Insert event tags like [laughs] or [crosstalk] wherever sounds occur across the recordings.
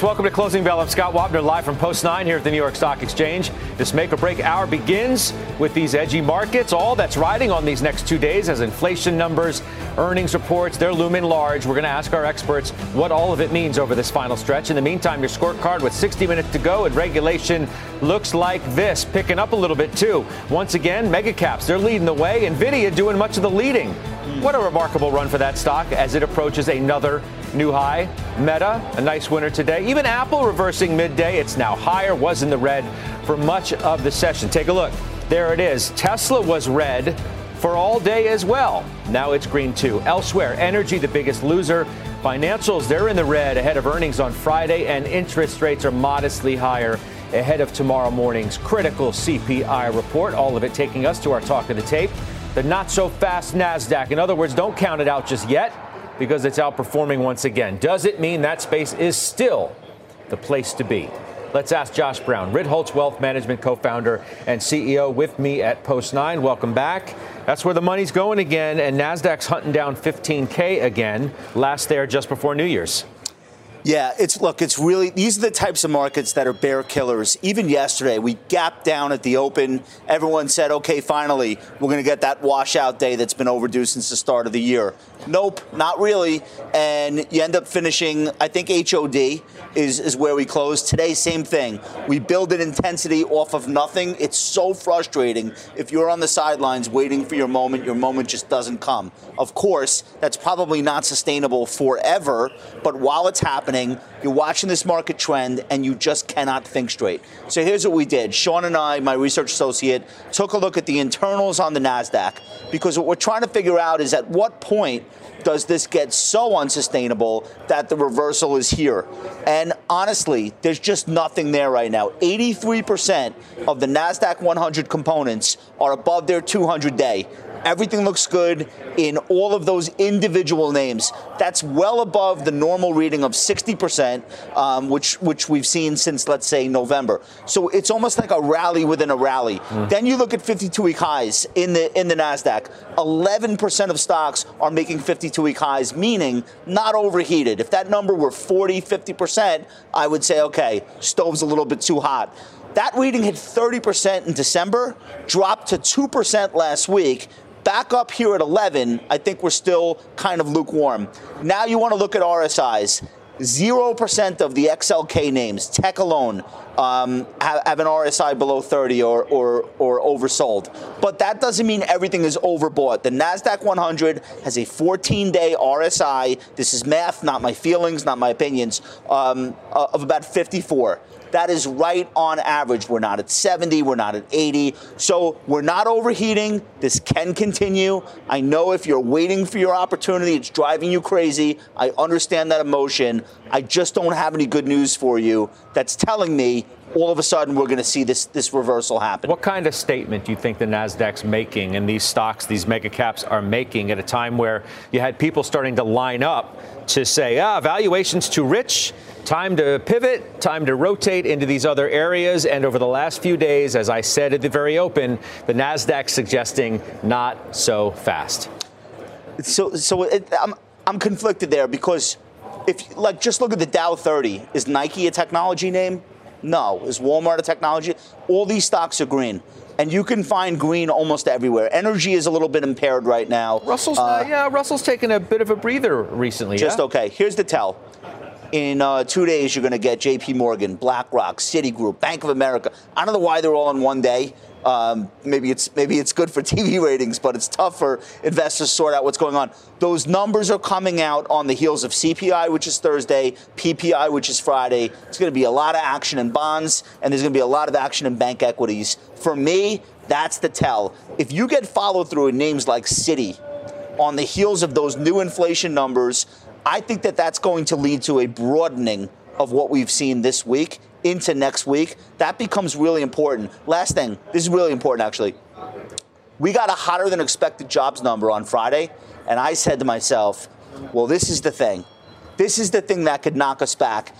Welcome to Closing Bell. I'm Scott Wapner, live from Post 9 here at the New York Stock Exchange. This make or break hour begins with these edgy markets. All that's riding on these next two days as inflation numbers, earnings reports, they're looming large. We're going to ask our experts what all of it means over this final stretch. In the meantime, your scorecard with 60 minutes to go and regulation looks like this, picking up a little bit too. Once again, mega caps, they're leading the way. Nvidia doing much of the leading. What a remarkable run for that stock as it approaches another new high. Meta, a nice winner today. Even Apple reversing midday. It's now higher, was in the red for much of the session. Take a look. There it is. Tesla was red for all day as well. Now it's green too. Elsewhere, energy, the biggest loser. Financials, they're in the red ahead of earnings on Friday, and interest rates are modestly higher ahead of tomorrow morning's critical CPI report. All of it taking us to our talk of the tape. The not so fast NASDAQ. In other words, don't count it out just yet because it's outperforming once again. Does it mean that space is still the place to be? Let's ask Josh Brown, Ritholtz Wealth Management co founder and CEO, with me at Post 9. Welcome back. That's where the money's going again, and NASDAQ's hunting down 15K again, last there just before New Year's. Yeah, it's look, it's really these are the types of markets that are bear killers. Even yesterday, we gapped down at the open. Everyone said, "Okay, finally, we're going to get that washout day that's been overdue since the start of the year." Nope, not really. And you end up finishing, I think HOD is, is where we close. Today, same thing. We build an intensity off of nothing. It's so frustrating. If you're on the sidelines waiting for your moment, your moment just doesn't come. Of course, that's probably not sustainable forever, but while it's happening, you're watching this market trend and you just cannot think straight. So here's what we did. Sean and I, my research associate, took a look at the internals on the NASDAQ because what we're trying to figure out is at what point does this get so unsustainable that the reversal is here? And honestly, there's just nothing there right now. 83% of the NASDAQ 100 components are above their 200 day. Everything looks good in all of those individual names. That's well above the normal reading of 60%, um, which which we've seen since let's say November. So it's almost like a rally within a rally. Mm. Then you look at 52-week highs in the in the Nasdaq. 11% of stocks are making 52-week highs, meaning not overheated. If that number were 40, 50%, I would say okay, stove's a little bit too hot. That reading hit 30% in December, dropped to 2% last week, Back up here at 11, I think we're still kind of lukewarm. Now you want to look at RSIs. 0% of the XLK names, tech alone, um, have, have, an RSI below 30 or, or, or oversold. But that doesn't mean everything is overbought. The NASDAQ 100 has a 14 day RSI. This is math, not my feelings, not my opinions, um, uh, of about 54. That is right on average. We're not at 70, we're not at 80. So we're not overheating. This can continue. I know if you're waiting for your opportunity, it's driving you crazy. I understand that emotion. I just don't have any good news for you that's telling me all of a sudden we're going to see this this reversal happen. What kind of statement do you think the Nasdaq's making and these stocks, these mega caps are making at a time where you had people starting to line up to say, ah, valuation's too rich, time to pivot, time to rotate into these other areas. And over the last few days, as I said at the very open, the Nasdaq suggesting not so fast. So, so it, I'm I'm conflicted there because if like just look at the Dow 30, is Nike a technology name? No. Is Walmart a technology? All these stocks are green and you can find green almost everywhere. Energy is a little bit impaired right now. Russell's, uh, uh, yeah, Russell's taken a bit of a breather recently. Just yeah? okay. Here's the tell. In uh, two days, you're going to get J.P. Morgan, BlackRock, Citigroup, Bank of America. I don't know why they're all in one day. Um, maybe it's maybe it's good for [laughs] TV ratings, but it's tough for investors to sort out what's going on. Those numbers are coming out on the heels of CPI, which is Thursday, PPI, which is Friday. It's going to be a lot of action in bonds, and there's going to be a lot of action in bank equities. For me, that's the tell. If you get follow through in names like Citi on the heels of those new inflation numbers, I think that that's going to lead to a broadening of what we've seen this week into next week, that becomes really important. Last thing, this is really important actually. We got a hotter than expected jobs number on Friday, and I said to myself, well, this is the thing. This is the thing that could knock us back.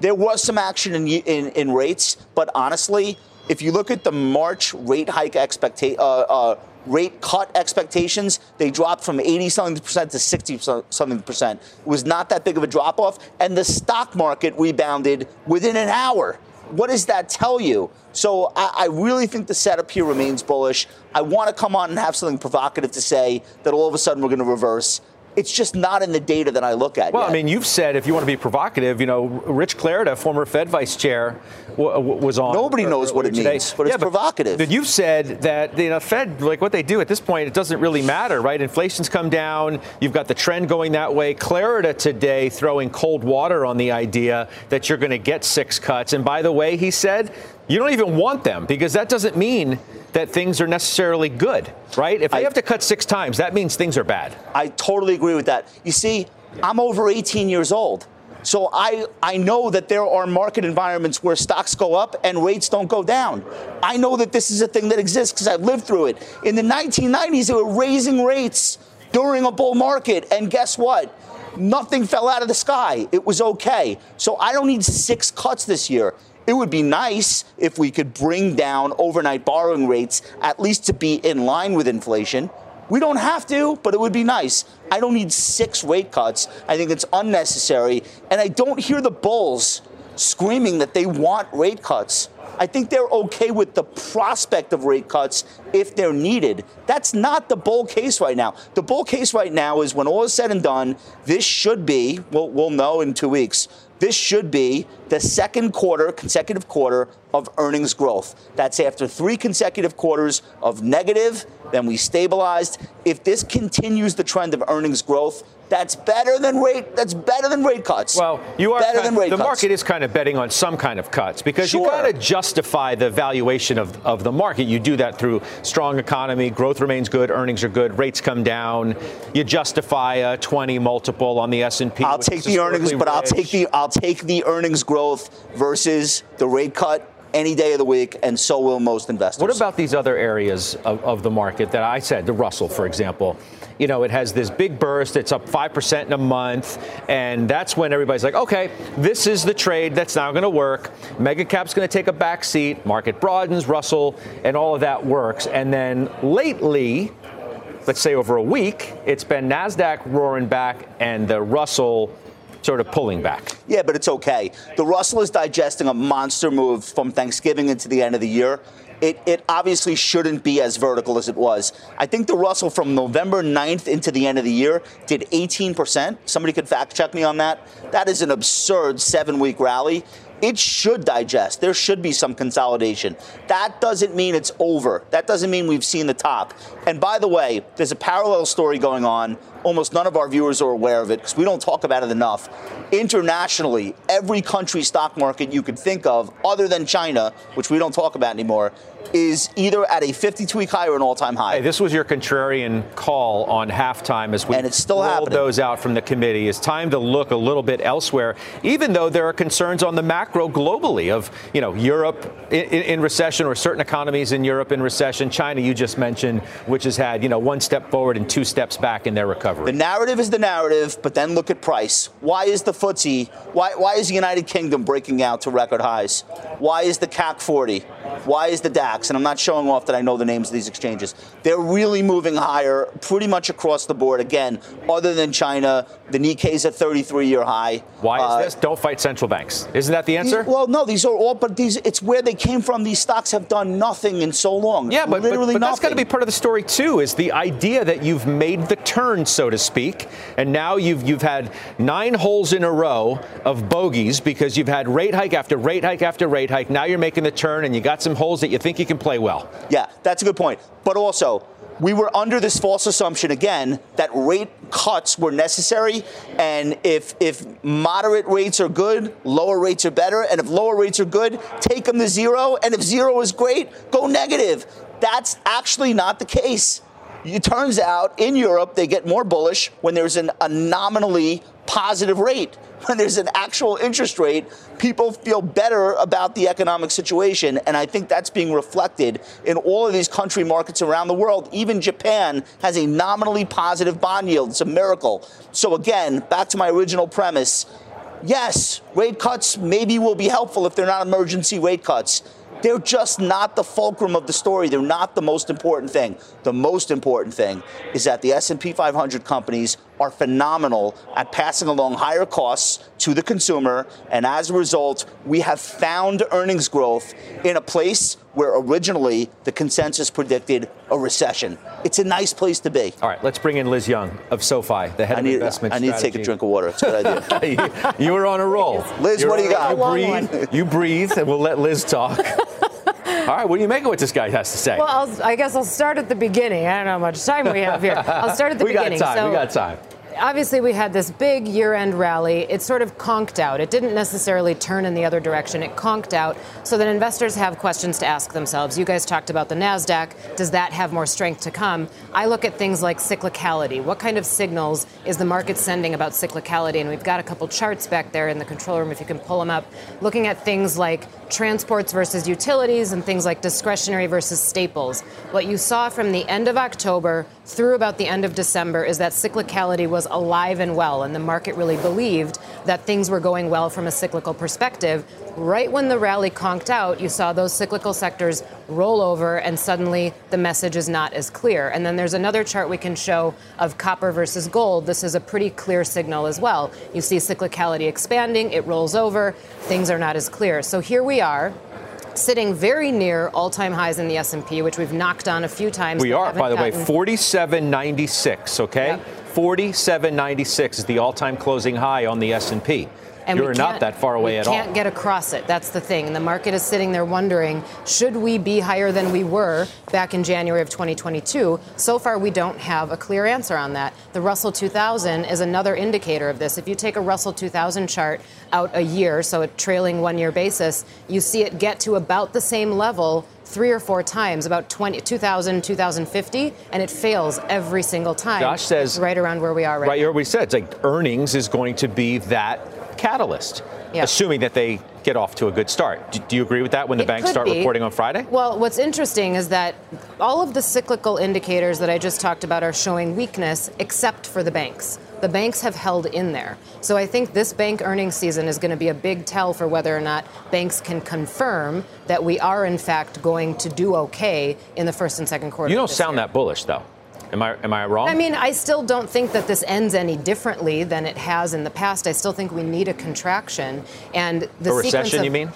There was some action in, in, in rates, but honestly, if you look at the March rate hike expectation, uh, uh, rate cut expectations, they dropped from 80 something percent to 60 something percent. It was not that big of a drop off, and the stock market rebounded within an hour. What does that tell you? So I, I really think the setup here remains bullish. I want to come on and have something provocative to say that all of a sudden we're going to reverse it's just not in the data that I look at. Well, yet. I mean, you've said if you want to be provocative, you know, Rich Clarida, former Fed vice chair, w- was on. Nobody er, knows what it today. means, but yeah, it's but, provocative. But you've said that you know, Fed, like what they do at this point, it doesn't really matter, right? Inflation's come down. You've got the trend going that way. Clarida today throwing cold water on the idea that you're going to get six cuts. And by the way, he said you don't even want them because that doesn't mean that things are necessarily good, right? If I, have to cut six times, that means things are bad. I totally agree with that. You see, I'm over 18 years old. So I, I know that there are market environments where stocks go up and rates don't go down. I know that this is a thing that exists because I've lived through it. In the 1990s, they were raising rates during a bull market, and guess what? Nothing fell out of the sky. It was okay. So I don't need six cuts this year. It would be nice if we could bring down overnight borrowing rates, at least to be in line with inflation. We don't have to, but it would be nice. I don't need six rate cuts. I think it's unnecessary. And I don't hear the bulls screaming that they want rate cuts. I think they're okay with the prospect of rate cuts if they're needed. That's not the bull case right now. The bull case right now is when all is said and done, this should be, we'll, we'll know in two weeks, this should be the second quarter, consecutive quarter of earnings growth. That's after three consecutive quarters of negative, then we stabilized. If this continues the trend of earnings growth, that's better than rate. That's better than rate cuts. Well, you are better than rate the cuts. market is kind of betting on some kind of cuts because sure. you got to justify the valuation of, of the market. You do that through strong economy, growth remains good, earnings are good, rates come down. You justify a 20 multiple on the S&P. I'll take the earnings, but I'll take the I'll take the earnings growth versus the rate cut any day of the week, and so will most investors. What about these other areas of, of the market that I said, the Russell, for example? You know, it has this big burst, it's up 5% in a month, and that's when everybody's like, okay, this is the trade that's now going to work. Mega cap's going to take a back seat, market broadens, Russell, and all of that works. And then lately, let's say over a week, it's been NASDAQ roaring back and the Russell sort of pulling back. Yeah, but it's okay. The Russell is digesting a monster move from Thanksgiving into the end of the year. It, it, obviously shouldn't be as vertical as it was. I think the Russell from November 9th into the end of the year did 18%. Somebody could fact check me on that. That is an absurd seven week rally. It should digest. There should be some consolidation. That doesn't mean it's over. That doesn't mean we've seen the top. And by the way, there's a parallel story going on almost none of our viewers are aware of it because we don't talk about it enough. Internationally, every country stock market you could think of, other than China, which we don't talk about anymore, is either at a 52 week high or an all time high. Hey, this was your contrarian call on halftime as we and it's still rolled happening. those out from the committee. It's time to look a little bit elsewhere, even though there are concerns on the macro globally of, you know, Europe in, in recession or certain economies in Europe in recession. China, you just mentioned, which has had, you know, one step forward and two steps back in their recovery. The narrative is the narrative, but then look at price. Why is the FTSE, why, why is the United Kingdom breaking out to record highs? Why is the CAC 40? Why is the DAX? and I'm not showing off that I know the names of these exchanges. They're really moving higher pretty much across the board. Again, other than China, the Nikkei's at 33 year high. Why uh, is this? Don't fight central banks. Isn't that the answer? Well, no, these are all, but these it's where they came from. These stocks have done nothing in so long. Yeah, but, literally but, but nothing. that's got to be part of the story too. Is the idea that you've made the turn, so to speak, and now you've you've had nine holes in a row of bogeys because you've had rate hike after rate hike after rate hike. Now you're making the turn, and you got some holes that you think you can play well. Yeah, that's a good point. But also, we were under this false assumption again that rate cuts were necessary and if if moderate rates are good lower rates are better and if lower rates are good take them to zero and if zero is great go negative that's actually not the case it turns out in Europe they get more bullish when there's an, a nominally positive rate [laughs] when there's an actual interest rate, people feel better about the economic situation. And I think that's being reflected in all of these country markets around the world. Even Japan has a nominally positive bond yield. It's a miracle. So, again, back to my original premise yes, rate cuts maybe will be helpful if they're not emergency rate cuts. They're just not the fulcrum of the story. They're not the most important thing. The most important thing is that the S&P 500 companies are phenomenal at passing along higher costs to the consumer, and as a result, we have found earnings growth in a place where originally the consensus predicted a recession. It's a nice place to be. All right, let's bring in Liz Young of SoFi, the head I of investment I need strategy. to take a drink of water. It's a good idea. [laughs] you, you were on a roll. Liz, You're what do you got? You breathe, you breathe, and we'll let Liz talk. [laughs] All right, what do you make of what this guy has to say? Well, I'll, I guess I'll start at the beginning. I don't know how much time we have here. I'll start at the we got beginning. time. So, we got time. Obviously we had this big year-end rally. It sort of conked out. It didn't necessarily turn in the other direction. It conked out so that investors have questions to ask themselves. You guys talked about the Nasdaq. Does that have more strength to come? I look at things like cyclicality. What kind of signals is the market sending about cyclicality? And we've got a couple charts back there in the control room if you can pull them up, looking at things like transports versus utilities and things like discretionary versus staples. What you saw from the end of October through about the end of December is that cyclicality was alive and well, and the market really believed that things were going well from a cyclical perspective. Right when the rally conked out, you saw those cyclical sectors roll over, and suddenly the message is not as clear. And then there's another chart we can show of copper versus gold. This is a pretty clear signal as well. You see cyclicality expanding, it rolls over, things are not as clear. So here we are sitting very near all-time highs in the S&P, which we've knocked on a few times. We are, by the way, 4796, okay? Yep. 4796 is the all-time closing high on the S&P. And we You're not that far away we at all. can't get across it. That's the thing. And the market is sitting there wondering, should we be higher than we were back in January of 2022? So far, we don't have a clear answer on that. The Russell 2000 is another indicator of this. If you take a Russell 2000 chart out a year, so a trailing one-year basis, you see it get to about the same level three or four times, about 20, 2000, 2050, and it fails every single time. Josh says- right around where we are right, now. Right, now. you already said, it's like earnings is going to be that catalyst, Yeah. assuming that they get off to a good start. Do, do you agree with that when the It banks start be. reporting on Friday? Well, what's interesting is that all of the cyclical indicators that I just talked about are showing weakness, except for the banks. The banks have held in there. So I think this bank earnings season is going to be a big tell for whether or not banks can confirm that we are, in fact, going to do okay in the first and second quarter. You don't sound year. that bullish, though. Am I am I wrong? I mean, I still don't think that this ends any differently than it has in the past. I still think we need a contraction, and the a recession, of- you mean?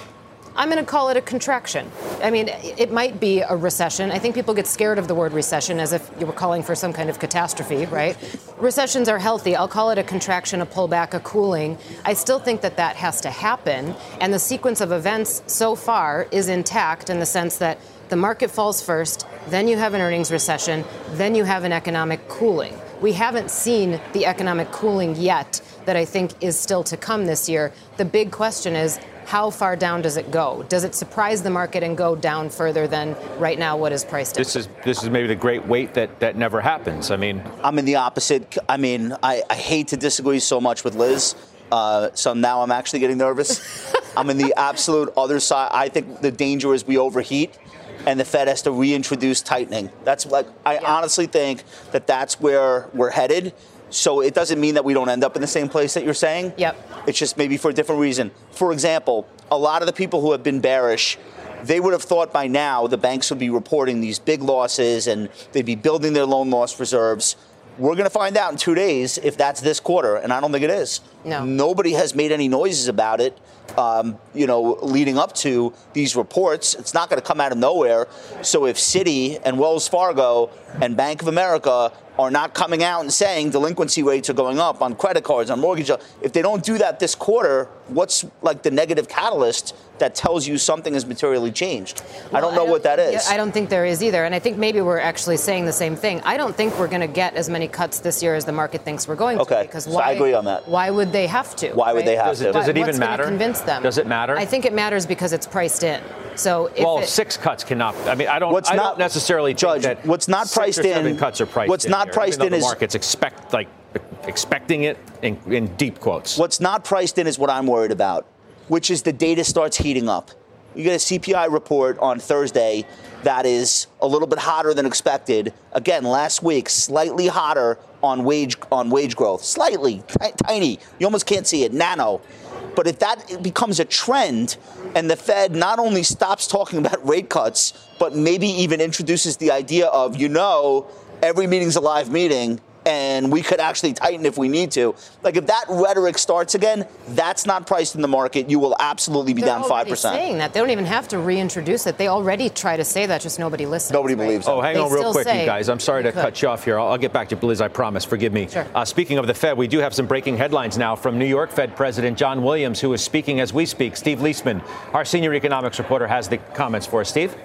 I'm going to call it a contraction. I mean, it might be a recession. I think people get scared of the word recession as if you were calling for some kind of catastrophe, right? [laughs] Recessions are healthy. I'll call it a contraction, a pullback, a cooling. I still think that that has to happen. And the sequence of events so far is intact in the sense that the market falls first, then you have an earnings recession, then you have an economic cooling. We haven't seen the economic cooling yet that I think is still to come this year. The big question is how far down does it go? Does it surprise the market and go down further than right now what is priced in? This is this is maybe the great wait that that never happens. I mean, I'm in the opposite. I mean, I, I hate to disagree so much with Liz. Uh, so now I'm actually getting nervous. [laughs] I'm in the absolute other side. I think the danger is we overheat and the Fed has to reintroduce tightening. That's like, I honestly think that that's where we're headed. So it doesn't mean that we don't end up in the same place that you're saying. Yep. It's just maybe for a different reason. For example, a lot of the people who have been bearish, they would have thought by now the banks would be reporting these big losses and they'd be building their loan loss reserves. We're going to find out in two days if that's this quarter, and I don't think it is. No. Nobody has made any noises about it. Um, you know, leading up to these reports, it's not going to come out of nowhere. So if Citi and Wells Fargo and Bank of America are not coming out and saying delinquency rates are going up on credit cards, on mortgage, if they don't do that this quarter, what's like the negative catalyst that tells you something has materially changed? I don't know what that is. Yeah, I don't think there is either. And I think maybe we're actually saying the same thing. I don't think we're going to get as many cuts this year as the market thinks we're going Okay, to. Because so why, I agree on that. Why would they have to? Why would right? they have Does it- to? does it Why- even what's matter? Convince them. Does it matter? I think it matters because it's priced in. So if well, it, six cuts cannot. I mean, I don't. What's I not- don't necessarily Judge, think that what's not six priced or seven in- cuts are priced what's in not here, priced even in the is- markets expect like expecting it in, in deep quotes. What's not priced in is what I'm worried about, which is the data starts heating up. You get a CPI report on Thursday that is a little bit hotter than expected. Again, last week, slightly hotter on wage on wage growth, slightly t- tiny. You almost can't see it, nano. But if that becomes a trend and the Fed not only stops talking about rate cuts, but maybe even introduces the idea of, you know, every meeting's a live meeting, and we could actually tighten if we need to. Like if that rhetoric starts again, that's not priced in the market. You will absolutely be They're down five percent. Saying that they don't even have to reintroduce it. They already try to say that, just nobody listens. Nobody right? believes. Oh, hang They on real quick, you guys. I'm sorry to could. cut you off here. I'll, I'll get back to you, Liz. I promise. Forgive me. Sure. Uh, speaking of the Fed, we do have some breaking headlines now from New York Fed President John Williams, who is speaking as we speak. Steve Liesman, our senior economics reporter, has the comments for us. Steve.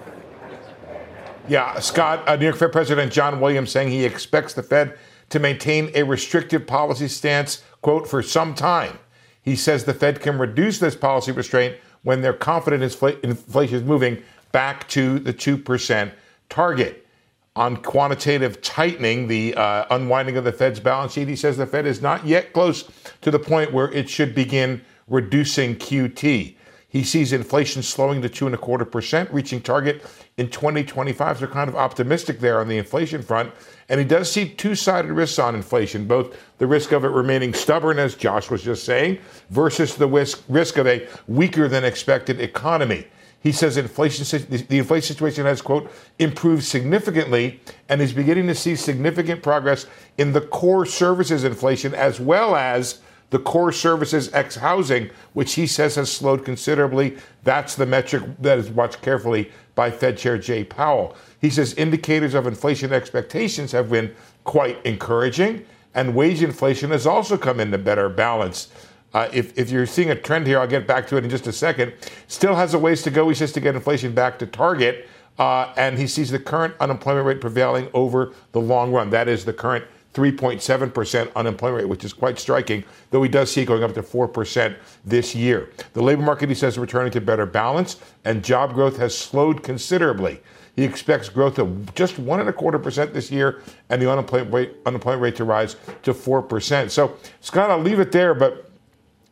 Yeah, Scott, uh, New York Fed President John Williams saying he expects the Fed to maintain a restrictive policy stance, quote, for some time. He says the Fed can reduce this policy restraint when they're confident infl- inflation is moving back to the 2% target. On quantitative tightening, the uh, unwinding of the Fed's balance sheet, he says the Fed is not yet close to the point where it should begin reducing QT. He sees inflation slowing to two and a quarter percent, reaching target in 2025. So kind of optimistic there on the inflation front. And he does see two-sided risks on inflation, both the risk of it remaining stubborn, as Josh was just saying, versus the risk, risk of a weaker than expected economy. He says inflation, the inflation situation has, quote, improved significantly and is beginning to see significant progress in the core services inflation as well as the core services ex housing, which he says has slowed considerably. That's the metric that is watched carefully by Fed Chair Jay Powell. He says indicators of inflation expectations have been quite encouraging, and wage inflation has also come into better balance. Uh, if, if you're seeing a trend here, I'll get back to it in just a second. Still has a ways to go, he says, to get inflation back to target. Uh, and he sees the current unemployment rate prevailing over the long run. That is the current 3.7% unemployment rate, which is quite striking, though he does see it going up to 4% this year. The labor market, he says, is returning to better balance, and job growth has slowed considerably. He expects growth of just one and a quarter percent this year, and the unemployment rate, unemployment rate to rise to four percent. So, Scott, I'll leave it there. But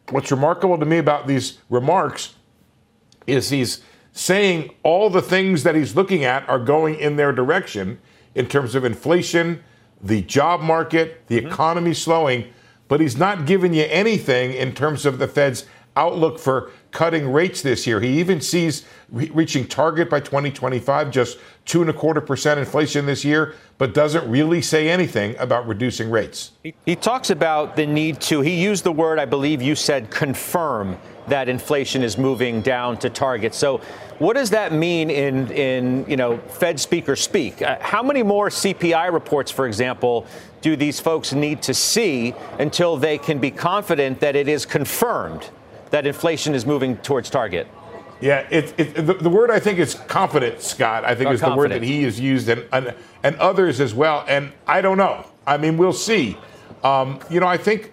what's remarkable to me about these remarks is he's saying all the things that he's looking at are going in their direction in terms of inflation, the job market, the mm-hmm. economy slowing, but he's not giving you anything in terms of the Fed's outlook for cutting rates this year. He even sees re- reaching target by 2025, just two and a quarter percent inflation this year, but doesn't really say anything about reducing rates. He, he talks about the need to, he used the word, I believe you said, confirm that inflation is moving down to target. So, what does that mean in, in you know, Fed speaker speak? Uh, how many more CPI reports, for example, do these folks need to see until they can be confident that it is confirmed that inflation is moving towards target? Yeah, it, it, the, the word I think is confident, Scott. I think Oh, is the word that he has used, and, and and others as well. And I don't know. I mean, we'll see. Um, you know, I think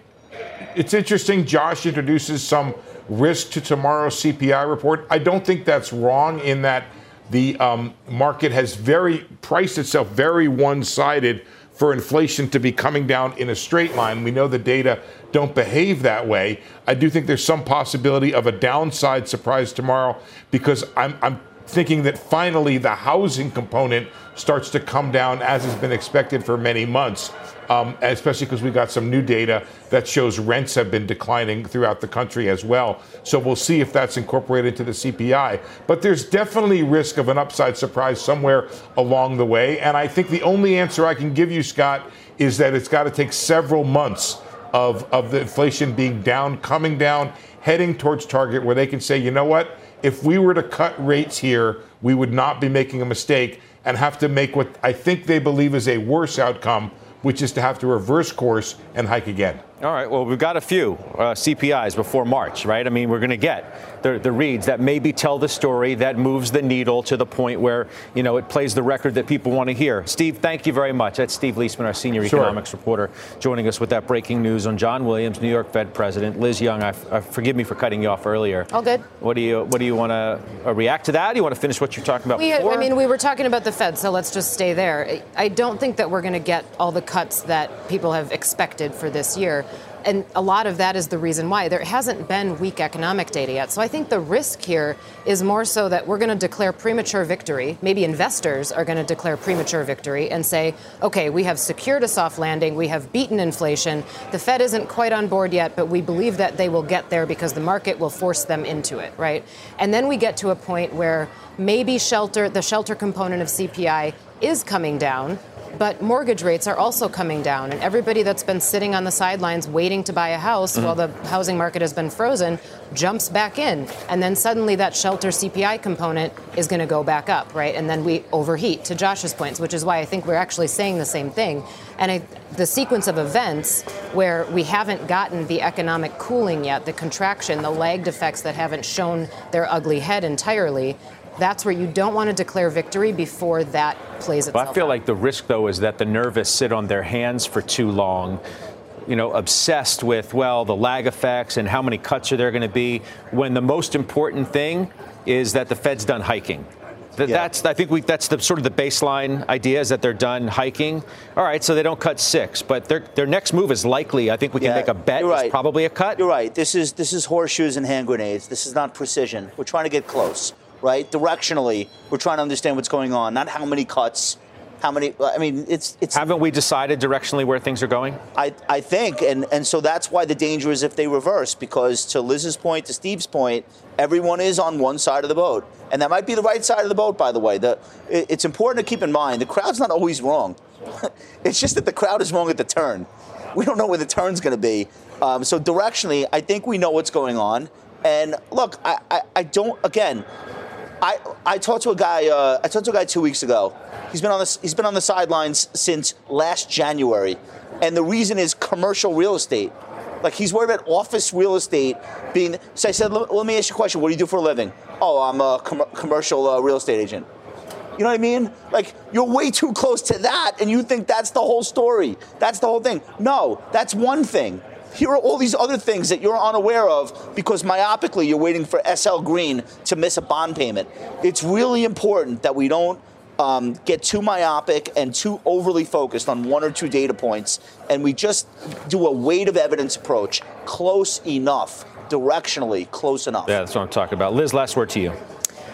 it's interesting. Josh introduces some risk to tomorrow's CPI report. I don't think that's wrong in that the um, market has very priced itself very one-sided for inflation to be coming down in a straight line. We know the data don't behave that way. I do think there's some possibility of a downside surprise tomorrow because I'm, I'm thinking that finally the housing component starts to come down as has been expected for many months, um, especially because we got some new data that shows rents have been declining throughout the country as well. So we'll see if that's incorporated into the CPI. But there's definitely risk of an upside surprise somewhere along the way. And I think the only answer I can give you, Scott, is that it's got to take several months of, of the inflation being down, coming down, heading towards target where they can say, you know what? If we were to cut rates here, we would not be making a mistake and have to make what I think they believe is a worse outcome, which is to have to reverse course and hike again. All right. Well, we've got a few uh, CPIs before March, right? I mean, we're going to get the, the reads that maybe tell the story that moves the needle to the point where, you know, it plays the record that people want to hear. Steve, thank you very much. That's Steve Liesman, our senior sure. economics reporter, joining us with that breaking news on John Williams, New York Fed president. Liz Young, I, I, forgive me for cutting you off earlier. All good. What do you What do you want to uh, react to that? Do you want to finish what you're talking about? We, before? I mean, we were talking about the Fed, so let's just stay there. I don't think that we're going to get all the cuts that people have expected for this year and a lot of that is the reason why there hasn't been weak economic data yet. So I think the risk here is more so that we're going to declare premature victory. Maybe investors are going to declare premature victory and say, okay, we have secured a soft landing, we have beaten inflation. The Fed isn't quite on board yet, but we believe that they will get there because the market will force them into it, right? And then we get to a point where maybe shelter, the shelter component of CPI is coming down but mortgage rates are also coming down, and everybody that's been sitting on the sidelines waiting to buy a house mm-hmm. while the housing market has been frozen jumps back in. And then suddenly that shelter CPI component is going to go back up, right? And then we overheat, to Josh's points, which is why I think we're actually saying the same thing. And I, the sequence of events where we haven't gotten the economic cooling yet, the contraction, the lagged effects that haven't shown their ugly head entirely, that's where you don't want to declare victory before that plays itself. Well, I feel out. like the risk, though, is that the nervous sit on their hands for too long. You know, obsessed with, well, the lag effects and how many cuts are there going to be, when the most important thing is that the Fed's done hiking. yeah. That's I think we that's the sort of the baseline idea is that they're done hiking. All right, so they don't cut six, but their their next move is likely. I think we can yeah, make a bet. You're right. probably a cut. You're right. This is this is horseshoes and hand grenades. This is not precision. We're trying to get close right? Directionally, we're trying to understand what's going on, not how many cuts, how many. I mean, it's it's. Haven't we decided directionally where things are going? I I think, and and so that's why the danger is if they reverse, because to Liz's point, to Steve's point, everyone is on one side of the boat, and that might be the right side of the boat, by the way. The it's important to keep in mind the crowd's not always wrong. [laughs] it's just that the crowd is wrong at the turn. We don't know where the turn's going to be. Um, so directionally, I think we know what's going on. And look, I, I, I don't, again, I, I talked to a guy. Uh, I talked to a guy two weeks ago. He's been on the he's been on the sidelines since last January, and the reason is commercial real estate. Like he's worried about office real estate being. So I said, let, me ask you a question. What do you do for a living? Oh, I'm a com- commercial uh, real estate agent. You know what I mean? Like you're way too close to that, and you think that's the whole story. That's the whole thing. No, that's one thing. Here are all these other things that you're unaware of because myopically you're waiting for SL Green to miss a bond payment. It's really important that we don't um, get too myopic and too overly focused on one or two data points, and we just do a weight of evidence approach, close enough, directionally close enough. Yeah, that's what I'm talking about. Liz, last word to you.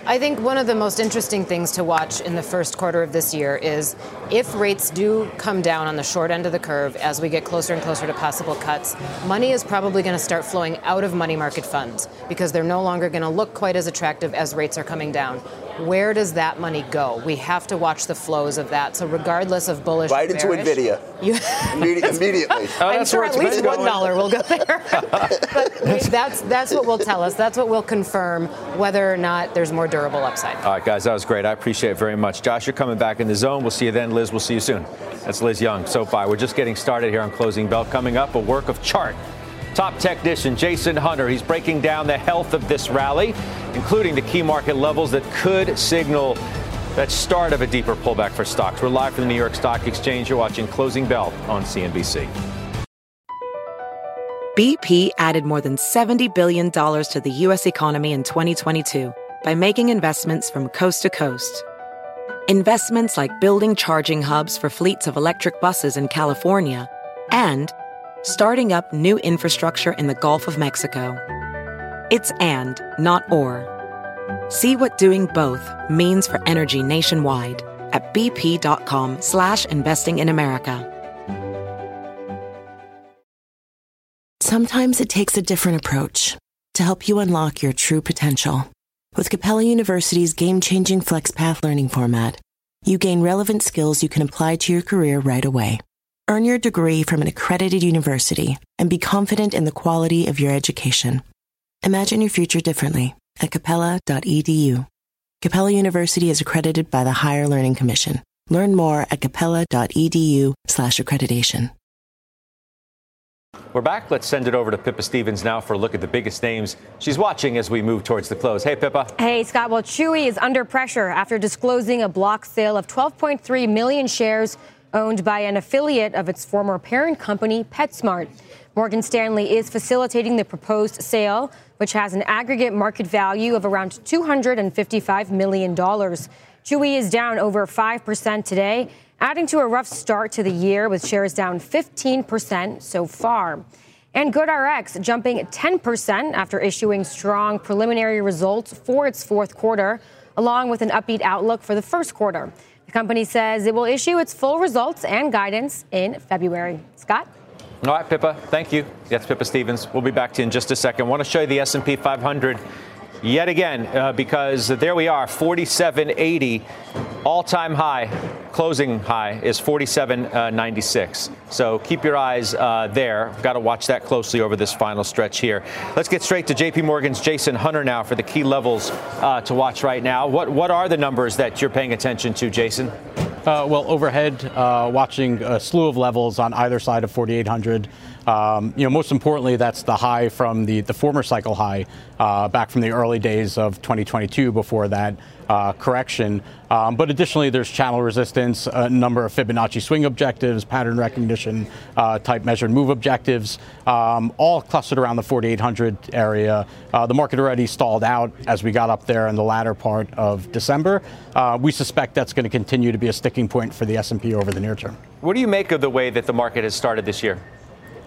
I think one of the most interesting things to watch in the first quarter of this year is if rates do come down on the short end of the curve as we get closer and closer to possible cuts, money is probably going to start flowing out of money market funds because they're no longer going to look quite as attractive as rates are coming down where does that money go? We have to watch the flows of that. So regardless of bullish, right into bearish, Nvidia, you, [laughs] Immedi- immediately. Oh, I'm sure at least one dollar will go there. [laughs] but that's that's what will tell us. That's what will confirm whether or not there's more durable upside. All right, guys, that was great. I appreciate it very much. Josh, you're coming back in the zone. We'll see you then. Liz, we'll see you soon. That's Liz Young, SoFi, We're just getting started here on Closing Bell. Coming up, a work of chart Top technician Jason Hunter. He's breaking down the health of this rally, including the key market levels that could signal that start of a deeper pullback for stocks. We're live from the New York Stock Exchange. You're watching Closing Bell on CNBC. BP added more than $70 billion to the U.S. economy in 2022 by making investments from coast to coast. Investments like building charging hubs for fleets of electric buses in California and – starting up new infrastructure in the Gulf of Mexico. It's and, not or. See what doing both means for energy nationwide at bp.com slash investing in America. Sometimes it takes a different approach to help you unlock your true potential. With Capella University's game-changing FlexPath learning format, you gain relevant skills you can apply to your career right away. Earn your degree from an accredited university and be confident in the quality of your education. Imagine your future differently at capella.edu. Capella University is accredited by the Higher Learning Commission. Learn more at capella.edu slash accreditation. We're back. Let's send it over to Pippa Stevens now for a look at the biggest names she's watching as we move towards the close. Hey, Pippa. Hey, Scott. Well, Chewy is under pressure after disclosing a block sale of 12.3 million shares owned by an affiliate of its former parent company, PetSmart. Morgan Stanley is facilitating the proposed sale, which has an aggregate market value of around $255 million. Chewy is down over 5% today, adding to a rough start to the year with shares down 15% so far. And GoodRx jumping 10% after issuing strong preliminary results for its fourth quarter, along with an upbeat outlook for the first quarter. The company says it will issue its full results and guidance in February. Scott? All right, Pippa, thank you. That's Pippa Stevens. We'll be back to you in just a second. I want to show you the S&P 500 yet again uh, because there we are 4780 all-time high closing high is 4796 so keep your eyes uh, there. Got to watch that closely over this final stretch here. Let's get straight to jp morgan's jason hunter now for the key levels uh, to watch right now. What, what are the numbers that you're paying attention to jason? Uh, well, overhead, uh, watching a slew of levels on either side of 4,800. Um, you know, most importantly, that's the high from the, the former cycle high uh, back from the early days of 2022 before that uh, correction. Um, but additionally, there's channel resistance, a number of Fibonacci swing objectives, pattern recognition uh, type measured move objectives, um, all clustered around the 4,800 area. Uh, the market already stalled out as we got up there in the latter part of December. Uh, we suspect that's going to continue to be a sticking point for the S&P over the near term. What do you make of the way that the market has started this year?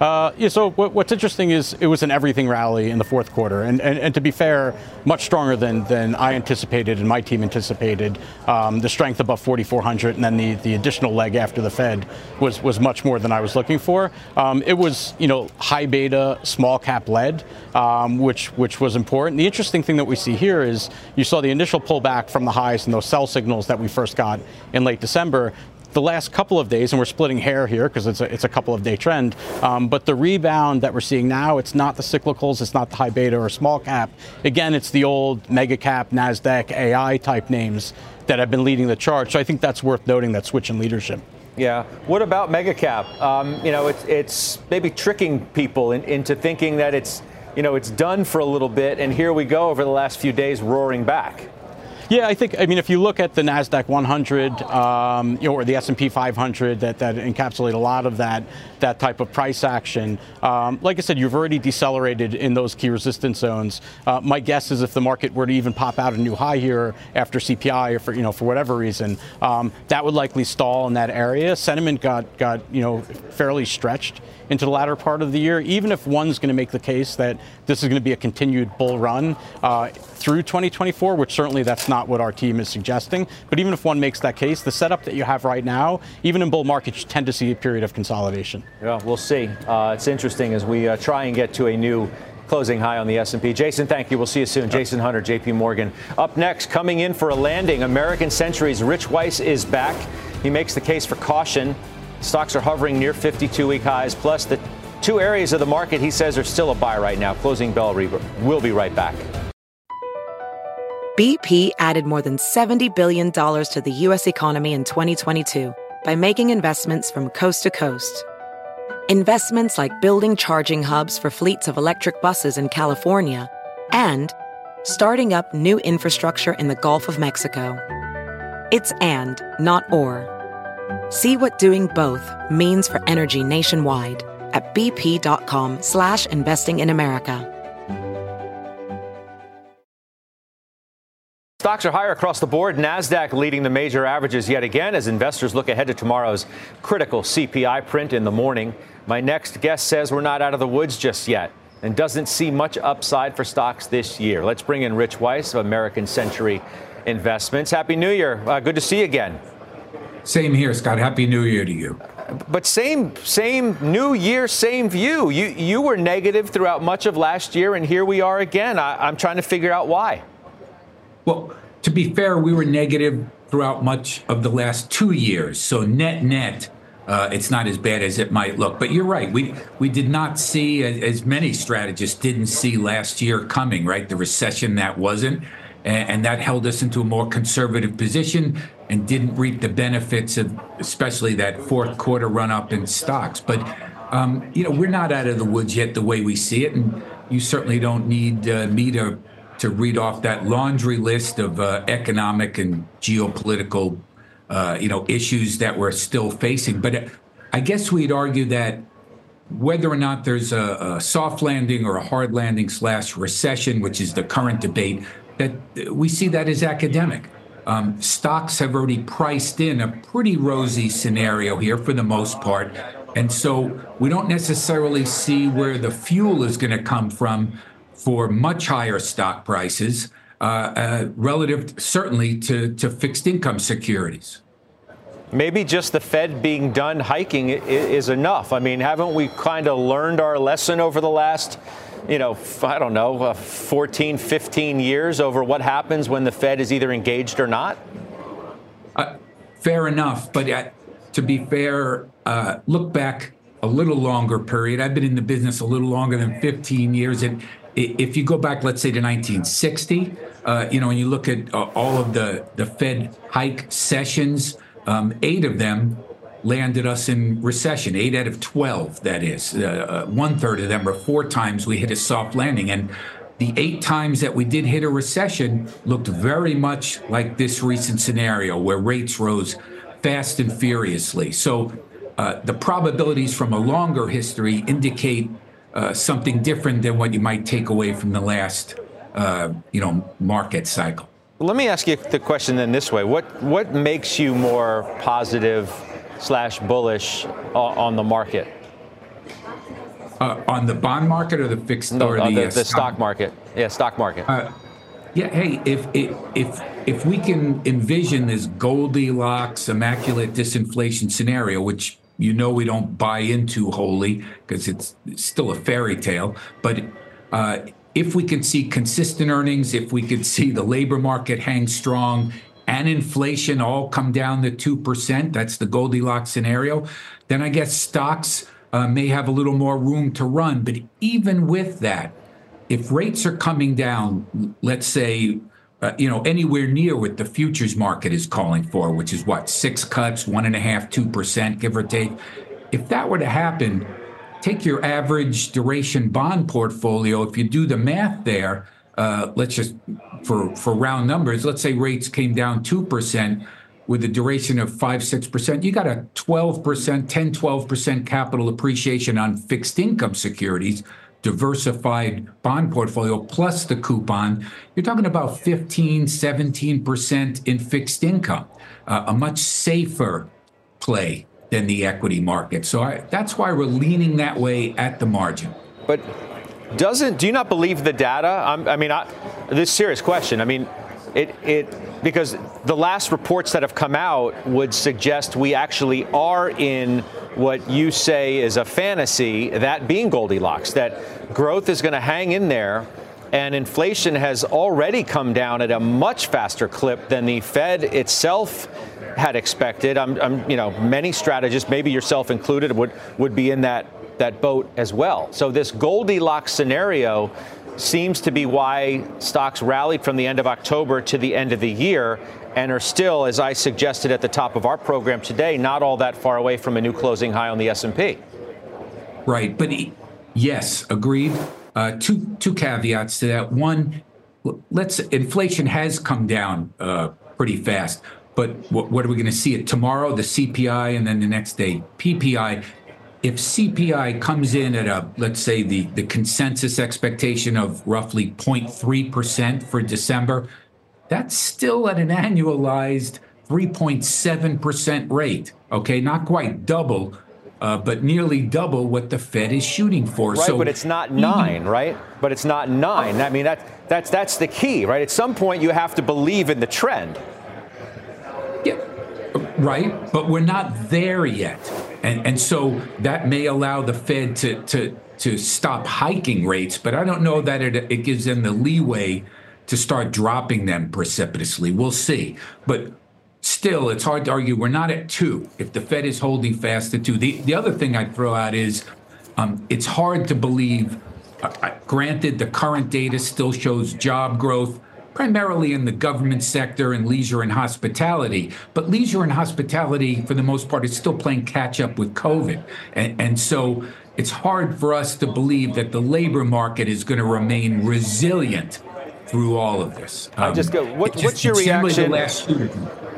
Uh, yeah, so what, what's interesting is it was an everything rally in the fourth quarter, and, and, and to be fair, much stronger than, than I anticipated and my team anticipated. Um, the strength above 4,400, and then the, the additional leg after the Fed was was much more than I was looking for. Um, it was you know high beta, small cap led, um, which which was important. The interesting thing that we see here is you saw the initial pullback from the highs and those sell signals that we first got in late December the last couple of days, and we're splitting hair here because it's a, it's a couple of day trend, um, but the rebound that we're seeing now, it's not the cyclicals, it's not the high beta or small cap. Again, it's the old mega cap, NASDAQ, AI type names that have been leading the charge. So I think that's worth noting that switch in leadership. Yeah. What about mega cap? Um, you know, it's, it's maybe tricking people in, into thinking that it's, you know, it's done for a little bit, and here we go over the last few days roaring back. Yeah, I think. I mean, if you look at the Nasdaq 100, um, you know, or the S&P 500, that that encapsulate a lot of that that type of price action. Um, like I said, you've already decelerated in those key resistance zones. Uh, my guess is if the market were to even pop out a new high here after CPI, or for you know for whatever reason, um, that would likely stall in that area. Sentiment got got you know fairly stretched into the latter part of the year, even if one's going to make the case that this is going to be a continued bull run uh, through 2024, which certainly that's not what our team is suggesting. But even if one makes that case, the setup that you have right now, even in bull markets, you tend to see a period of consolidation. Yeah, we'll see. Uh, it's interesting as we uh, try and get to a new closing high on the S&P. Jason, thank you. We'll see you soon. Jason Hunter, JP Morgan. Up next, coming in for a landing, American Century's Rich Weiss is back. He makes the case for caution Stocks are hovering near 52 week highs. Plus, the two areas of the market he says are still a buy right now. Closing bell we'll be right back. BP added more than $70 billion to the U.S. economy in 2022 by making investments from coast to coast. Investments like building charging hubs for fleets of electric buses in California and starting up new infrastructure in the Gulf of Mexico. It's and, not or. See what doing both means for energy nationwide at bp.com slash investing in America. Stocks are higher across the board. NASDAQ leading the major averages yet again as investors look ahead to tomorrow's critical CPI print in the morning. My next guest says we're not out of the woods just yet and doesn't see much upside for stocks this year. Let's bring in Rich Weiss of American Century Investments. Happy New Year. Uh, good to see you again. Same here, Scott. Happy New Year to you. But same, same New Year, same view. You you were negative throughout much of last year, and here we are again. I, I'm trying to figure out why. Well, to be fair, we were negative throughout much of the last two years. So net net, uh, it's not as bad as it might look. But you're right. We we did not see as many strategists didn't see last year coming. Right, the recession that wasn't and, that held us into a more conservative position and didn't reap the benefits of especially that fourth quarter run up in stocks. But um, you know, we're not out of the woods yet the way we see it, and you certainly don't need uh, me to to read off that laundry list of uh, economic and geopolitical, uh, you know, issues that we're still facing. But uh, I guess we'd argue that whether or not there's a, a soft landing or a hard landing slash recession, which is the current debate, that we see that as academic. Um, stocks have already priced in a pretty rosy scenario here for the most part. And so we don't necessarily see where the fuel is going to come from for much higher stock prices, uh, uh, relative certainly to, to fixed income securities. Maybe just the Fed being done hiking is enough. I mean, haven't we kind of learned our lesson over the last, you know, I don't know, uh, 14, 15 years over what happens when the Fed is either engaged or not? Uh, fair enough. But uh, to be fair, uh, look back a little longer period. I've been in the business a little longer than 15 years. And if you go back, let's say to 1960, uh, you know, and you look at uh, all of the, the Fed hike sessions, um, eight of them landed us in recession. Eight out of 12, that is. Uh, uh, one third of them were four times, we hit a soft landing. And the eight times that we did hit a recession looked very much like this recent scenario where rates rose fast and furiously. So uh, the probabilities from a longer history indicate uh, something different than what you might take away from the last, uh, you know, market cycle. Let me ask you the question then this way: What what makes you more positive slash bullish on the market? Uh, on the bond market or the fixed no, or the, the, uh, the stock market? Yeah, stock market. Uh, yeah. Hey, if if if if we can envision this Goldilocks immaculate disinflation scenario, which you know we don't buy into wholly because it's still a fairy tale, but uh, if we can see consistent earnings, if we could see the labor market hang strong and inflation all come down to 2%, that's the Goldilocks scenario, then I guess stocks uh, may have a little more room to run. But even with that, if rates are coming down, let's say, uh, you know, anywhere near what the futures market is calling for, which is what, six cuts, one and a half, 2%, give or take. If that were to happen, take your average duration bond portfolio. If you do the math there, uh, let's just for for round numbers, let's say rates came down two percent with a duration of five six percent. You got a twelve percent, 10, 12 percent capital appreciation on fixed income securities. Diversified bond portfolio plus the coupon, you're talking about 15, 17% in fixed income, uh, a much safer play than the equity market. So I, that's why we're leaning that way at the margin. But doesn't do you not believe the data? I'm, i mean, I, this serious question. I mean, it it because the last reports that have come out would suggest we actually are in what you say is a fantasy, that being Goldilocks, that growth is going to hang in there. And inflation has already come down at a much faster clip than the Fed itself had expected. I'm, I'm, you know, many strategists, maybe yourself included, would would be in that that boat as well. So this Goldilocks scenario seems to be why stocks rallied from the end of October to the end of the year and are still, as I suggested at the top of our program today, not all that far away from a new closing high on the S&P. Right, but yes, agreed. Uh, two two caveats to that. One, let's inflation has come down uh, pretty fast. But what, what are we going to see it tomorrow? The CPI, and then the next day PPI. If CPI comes in at a let's say the the consensus expectation of roughly 0.3 percent for December, that's still at an annualized 3.7 percent rate. Okay, not quite double. Uh, but nearly double what the Fed is shooting for. Right, so but it's not nine, right? But it's not nine. I mean, that, that's that's the key, right? At some point, you have to believe in the trend. Yeah, right. But we're not there yet, and and so that may allow the Fed to to to stop hiking rates. But I don't know that it it gives them the leeway to start dropping them precipitously. We'll see. But still, it's hard to argue we're not at two if the Fed is holding fast at two. The the other thing I'd throw out is um, it's hard to believe. Uh, uh granted, the current data still shows job growth primarily in the government sector and leisure and hospitality. But leisure and hospitality, for the most part, is still playing catch up with COVID. And, and so it's hard for us to believe that the labor market is going to remain resilient through all of this. Um, I just go. What, just, what's your reaction?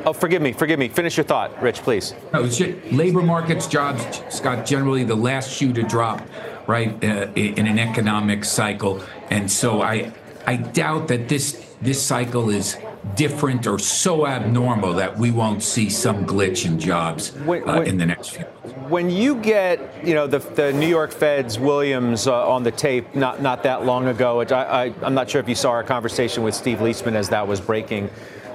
Oh, forgive me, forgive me. Finish your thought, Rich, please. No, labor markets, jobs, Scott, generally the last shoe to drop, right, uh, in an economic cycle. And so I, I doubt that this this cycle is different or so abnormal that we won't see some glitch in jobs uh, in the next few months. When you get, you know, the, the New York Fed's Williams uh, on the tape not, not that long ago, I, I, I'm not sure if you saw our conversation with Steve Liesman as that was breaking.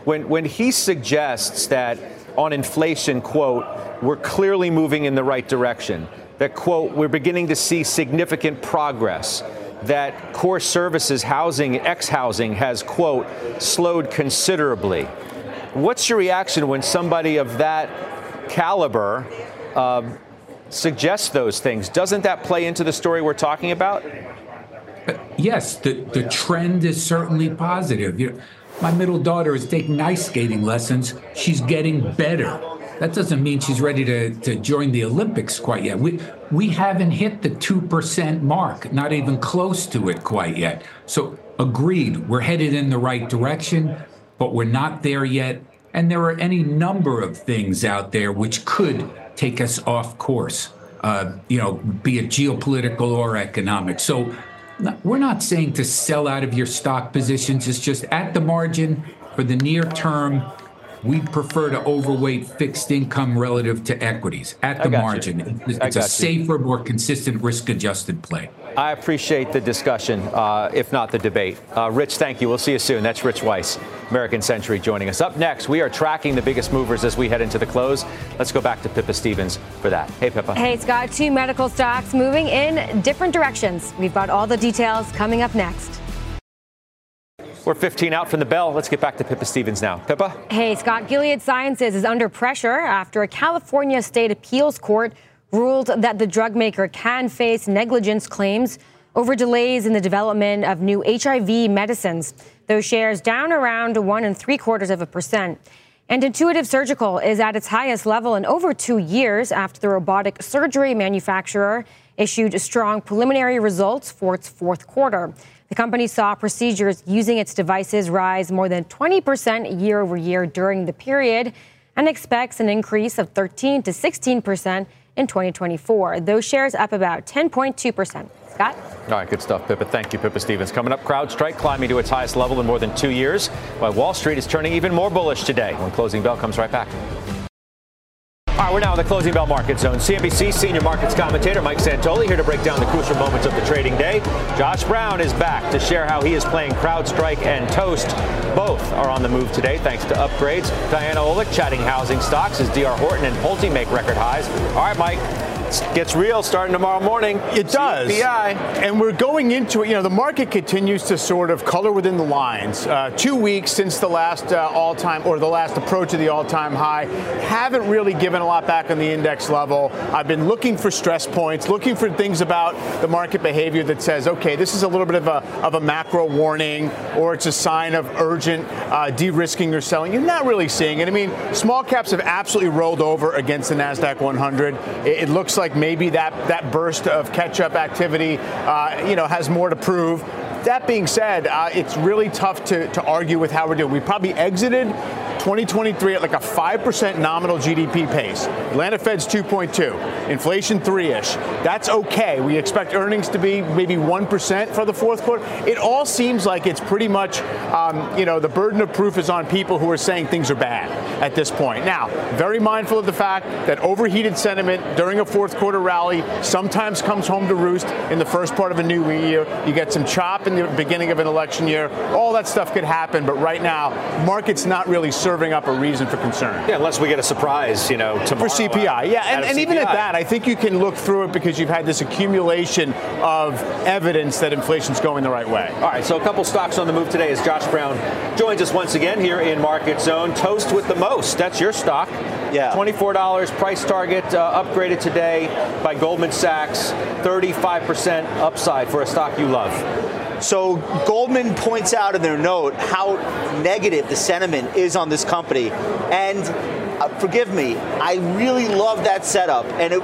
When, when he suggests that on inflation, quote, we're clearly moving in the right direction, that, quote, we're beginning to see significant progress that core services housing, ex housing, has, quote, slowed considerably. What's your reaction when somebody of that caliber uh, suggests those things? Doesn't that play into the story we're talking about? Yes, the, the trend is certainly positive. You know, my middle daughter is taking ice skating lessons. She's getting better. That doesn't mean she's ready to, to join the Olympics quite yet. We, we haven't hit the 2% mark, not even close to it quite yet. So, agreed, we're headed in the right direction, but we're not there yet. And there are any number of things out there which could take us off course, uh, you know, be it geopolitical or economic. So, we're not saying to sell out of your stock positions. It's just at the margin for the near term we prefer to overweight fixed income relative to equities at the margin. You. It's a safer, more consistent risk adjusted play. I appreciate the discussion, uh, if not the debate. Uh, Rich, thank you. We'll see you soon. That's Rich Weiss, American Century, joining us. Up next, we are tracking the biggest movers as we head into the close. Let's go back to Pippa Stevens for that. Hey, Pippa. Hey, Scott. Two medical stocks moving in different directions. We've got all the details coming up next. We're 15 out from the bell. Let's get back to Pippa Stevens now. Pippa? Hey, Scott. Gilead Sciences is under pressure after a California state appeals court ruled that the drug maker can face negligence claims over delays in the development of new HIV medicines. Those shares down around one and three quarters of a percent. And Intuitive Surgical is at its highest level in over two years after the robotic surgery manufacturer issued strong preliminary results for its fourth quarter. The company saw procedures using its devices rise more than 20% year over year during the period and expects an increase of 13 to 16% in 2024. Those shares up about 10.2%. Scott? All right, good stuff, Pippa. Thank you, Pippa Stevens. Coming up, CrowdStrike climbing to its highest level in more than two years, while Wall Street is turning even more bullish today. When closing bell comes right back. All right, we're now in the closing bell market zone. CNBC senior markets commentator Mike Santoli here to break down the crucial moments of the trading day. Josh Brown is back to share how he is playing CrowdStrike and Toast. Both are on the move today thanks to upgrades. Diana Olick chatting housing stocks as DR Horton and Pulte make record highs. All right, Mike, gets real starting tomorrow morning. It does. CPI. And we're going into it. You know, the market continues to sort of color within the lines. Uh, two weeks since the last uh, all-time or the last approach of the all-time high, haven't really given a lot back on the index level. I've been looking for stress points, looking for things about the market behavior that says, okay, this is a little bit of a of a macro warning, or it's a sign of urgent uh, de-risking or selling. You're not really seeing it. I mean, small caps have absolutely rolled over against the Nasdaq 100. It, it looks like maybe that, that burst of catch-up activity, uh, you know, has more to prove. That being said, uh, it's really tough to, to argue with how we're doing. We probably exited 2023 at like a 5% nominal GDP pace. Atlanta Fed's 2.2, inflation 3-ish. That's okay. We expect earnings to be maybe 1% for the fourth quarter. It all seems like it's pretty much, um, you know, the burden of proof is on people who are saying things are bad at this point. Now, very mindful of the fact that overheated sentiment during a fourth quarter rally sometimes comes home to roost in the first part of a new year. You get some chop in the beginning of an election year. All that stuff could happen, but right now, market's not really serving serving up a reason for concern. Yeah, unless we get a surprise, you know, tomorrow. For CPI, yeah, and, and even at that, I think you can look through it because you've had this accumulation of evidence that inflation's going the right way. All right, so a couple stocks on the move today as Josh Brown joins us once again here in Market Zone. Toast with the most. That's your stock. Yeah. $24 price target uh, upgraded today by Goldman Sachs. 35% upside for a stock you love. So Goldman points out in their note how negative the sentiment is on this company. And uh, forgive me, I really love that setup. And it,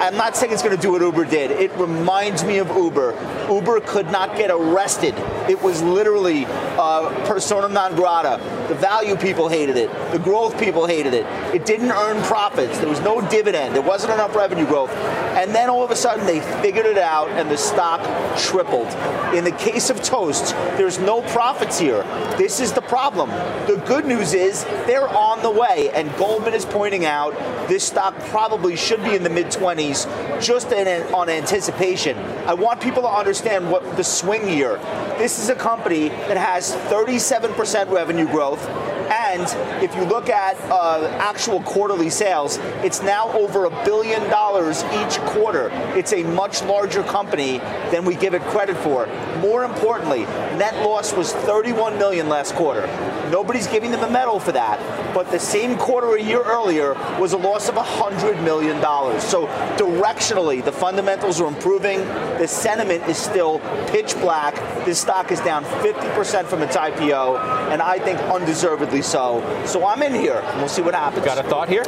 I'm not saying it's going to do what Uber did. It reminds me of Uber. Uber could not get arrested. It was literally uh, persona non grata. The value people hated it. The growth people hated it. It didn't earn profits. There was no dividend. There wasn't enough revenue growth. And then all of a sudden they figured it out and the stock tripled. In the case of Toast, there's no profits here. This is the problem. The good news is they're on the way. And Goldman is pointing out this stock probably should be in the mid 20s just in, on anticipation. I want people to understand what the swing year. This is a company that has 37% revenue growth. And if you look at uh, actual quarterly sales, it's now over a billion dollars each quarter. It's a much larger company than we give it credit for. More importantly, net loss was 31 million last quarter. Nobody's giving them a medal for that. But the same quarter a year earlier was a loss of $100 million. So directionally, the fundamentals are improving. The sentiment is still pitch black. This stock is down 50% from its IPO, and I think undeservedly so. So I'm in here, and we'll see what happens. Got a thought here?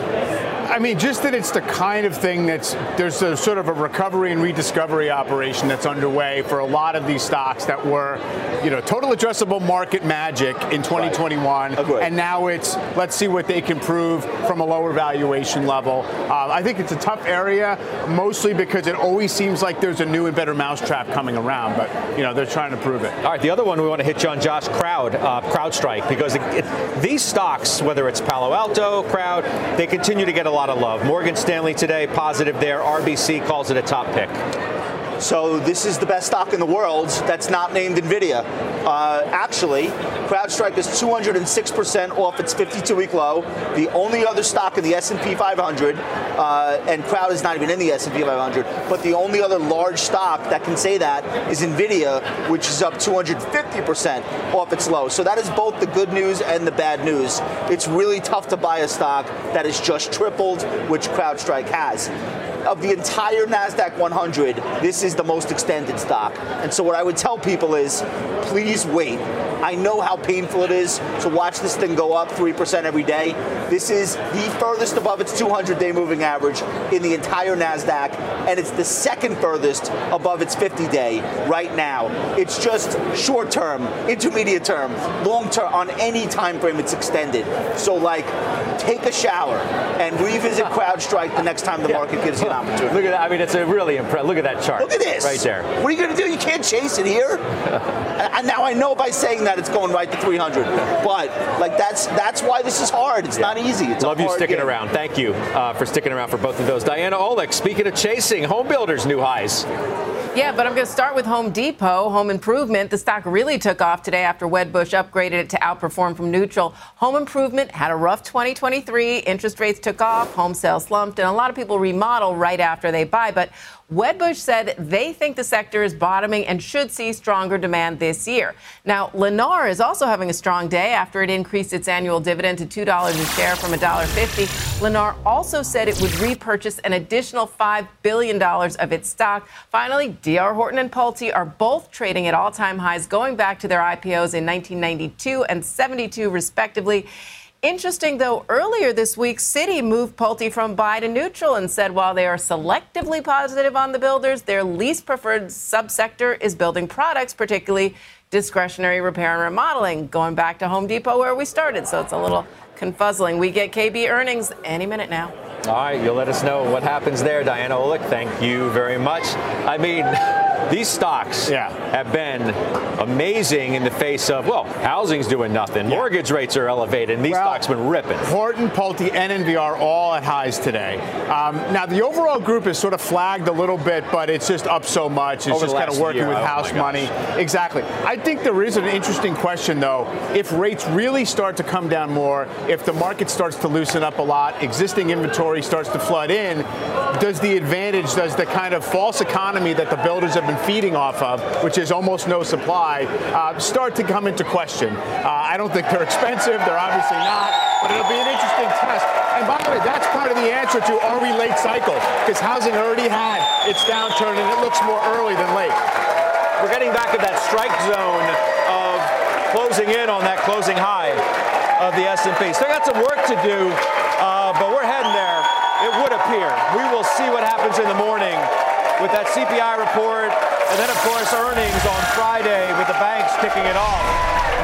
I mean, just that it's the kind of thing that's there's a sort of a recovery and rediscovery operation that's underway for a lot of these stocks that were, you know, total addressable market magic in 2021, right. and now it's let's see what they can prove from a lower valuation level. Uh, I think it's a tough area, mostly because it always seems like there's a new and better mousetrap coming around, but you know they're trying to prove it. All right, the other one we want to hit you on, Josh Crowd, uh, CrowdStrike, because it, it, these stocks, whether it's Palo Alto, Crowd, they continue to get a lot of love. Morgan Stanley today, positive there. RBC calls it a top pick. So this is the best stock in the world that's not named NVIDIA. Uh, actually, CrowdStrike is 206% off its 52-week low. The only other stock in the S&P 500, uh, and Crowd is not even in the S&P 500, but the only other large stock that can say that is NVIDIA, which is up 250% off its low. So that is both the good news and the bad news. It's really tough to buy a stock that has just tripled, which CrowdStrike has of the entire NASDAQ 100, this is the most extended stock. And so what I would tell people is please wait. I know how painful it is to watch this thing go up 3% every day. This is the furthest above its 200 day moving average in the entire NASDAQ, and it's the second furthest above its 50 day right now. It's just short term, intermediate term, long term, on any time frame it's extended. So, like, take a shower and revisit CrowdStrike the next time the market gives you opportunity. Look at that. I mean, it's a really impressive. Look at that chart. Look at this. Right there. What are you going to do? You can't chase it here. [laughs] and now I know by saying that it's going right to 300. But, like, that's that's why this is hard. It's yeah. not easy. It's Love you sticking game. around. Thank you uh, for sticking around for both of those. Diana Olick, speaking of chasing, home builders new highs. Yeah, but I'm going to start with Home Depot, home improvement. The stock really took off today after Wedbush upgraded it to outperform from neutral. Home improvement had a rough 2023. Interest rates took off, home sales slumped, and a lot of people remodel right after they buy. But Wedbush said they think the sector is bottoming and should see stronger demand this year. Now, Lennar is also having a strong day after it increased its annual dividend to $2 a share from $1.50. Lennar also said it would repurchase an additional $5 billion of its stock. Finally, DR Horton and Pulte are both trading at all-time highs going back to their IPOs in 1992 and 72 respectively. Interesting, though, earlier this week, Citi moved Pulte from buy to neutral and said while they are selectively positive on the builders, their least preferred subsector is building products, particularly discretionary repair and remodeling, going back to Home Depot where we started. So it's a little confuzzling. We get KB earnings any minute now. All right, you'll let us know what happens there, Diana Olick. Thank you very much. I mean, [laughs] these stocks yeah. have been amazing in the face of, well, housing's doing nothing. Yeah. Mortgage rates are elevated, and these well, stocks have been ripping. Horton, Pulte, and NVR all at highs today. Um, now, the overall group is sort of flagged a little bit, but it's just up so much. It's Over just kind of working year, with oh house money. Exactly. I think there is an interesting question, though. If rates really start to come down more, if the market starts to loosen up a lot, existing inventory starts to flood in, does the advantage, does the kind of false economy that the builders have been feeding off of, which is almost no supply, uh, start to come into question. Uh, I don't think they're [laughs] expensive. They're obviously not, but it'll be an interesting test. And by the way, that's part of the answer to are we late cycle? Because housing already had its downturn, and it looks more early than late. We're getting back to that strike zone of closing in on that closing high of the S&P. Still got some work to do, uh, but we're heading there. It would appear. We will see what happens in the morning with that CPI report, and then of course earnings on Friday with the banks kicking it off.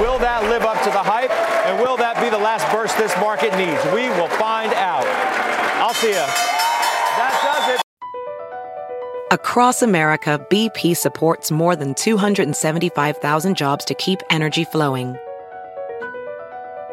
Will that live up to the hype, and will that be the last burst this market needs? We will find out. I'll see you. That does it. Across America, BP supports more than 275,000 jobs to keep energy flowing.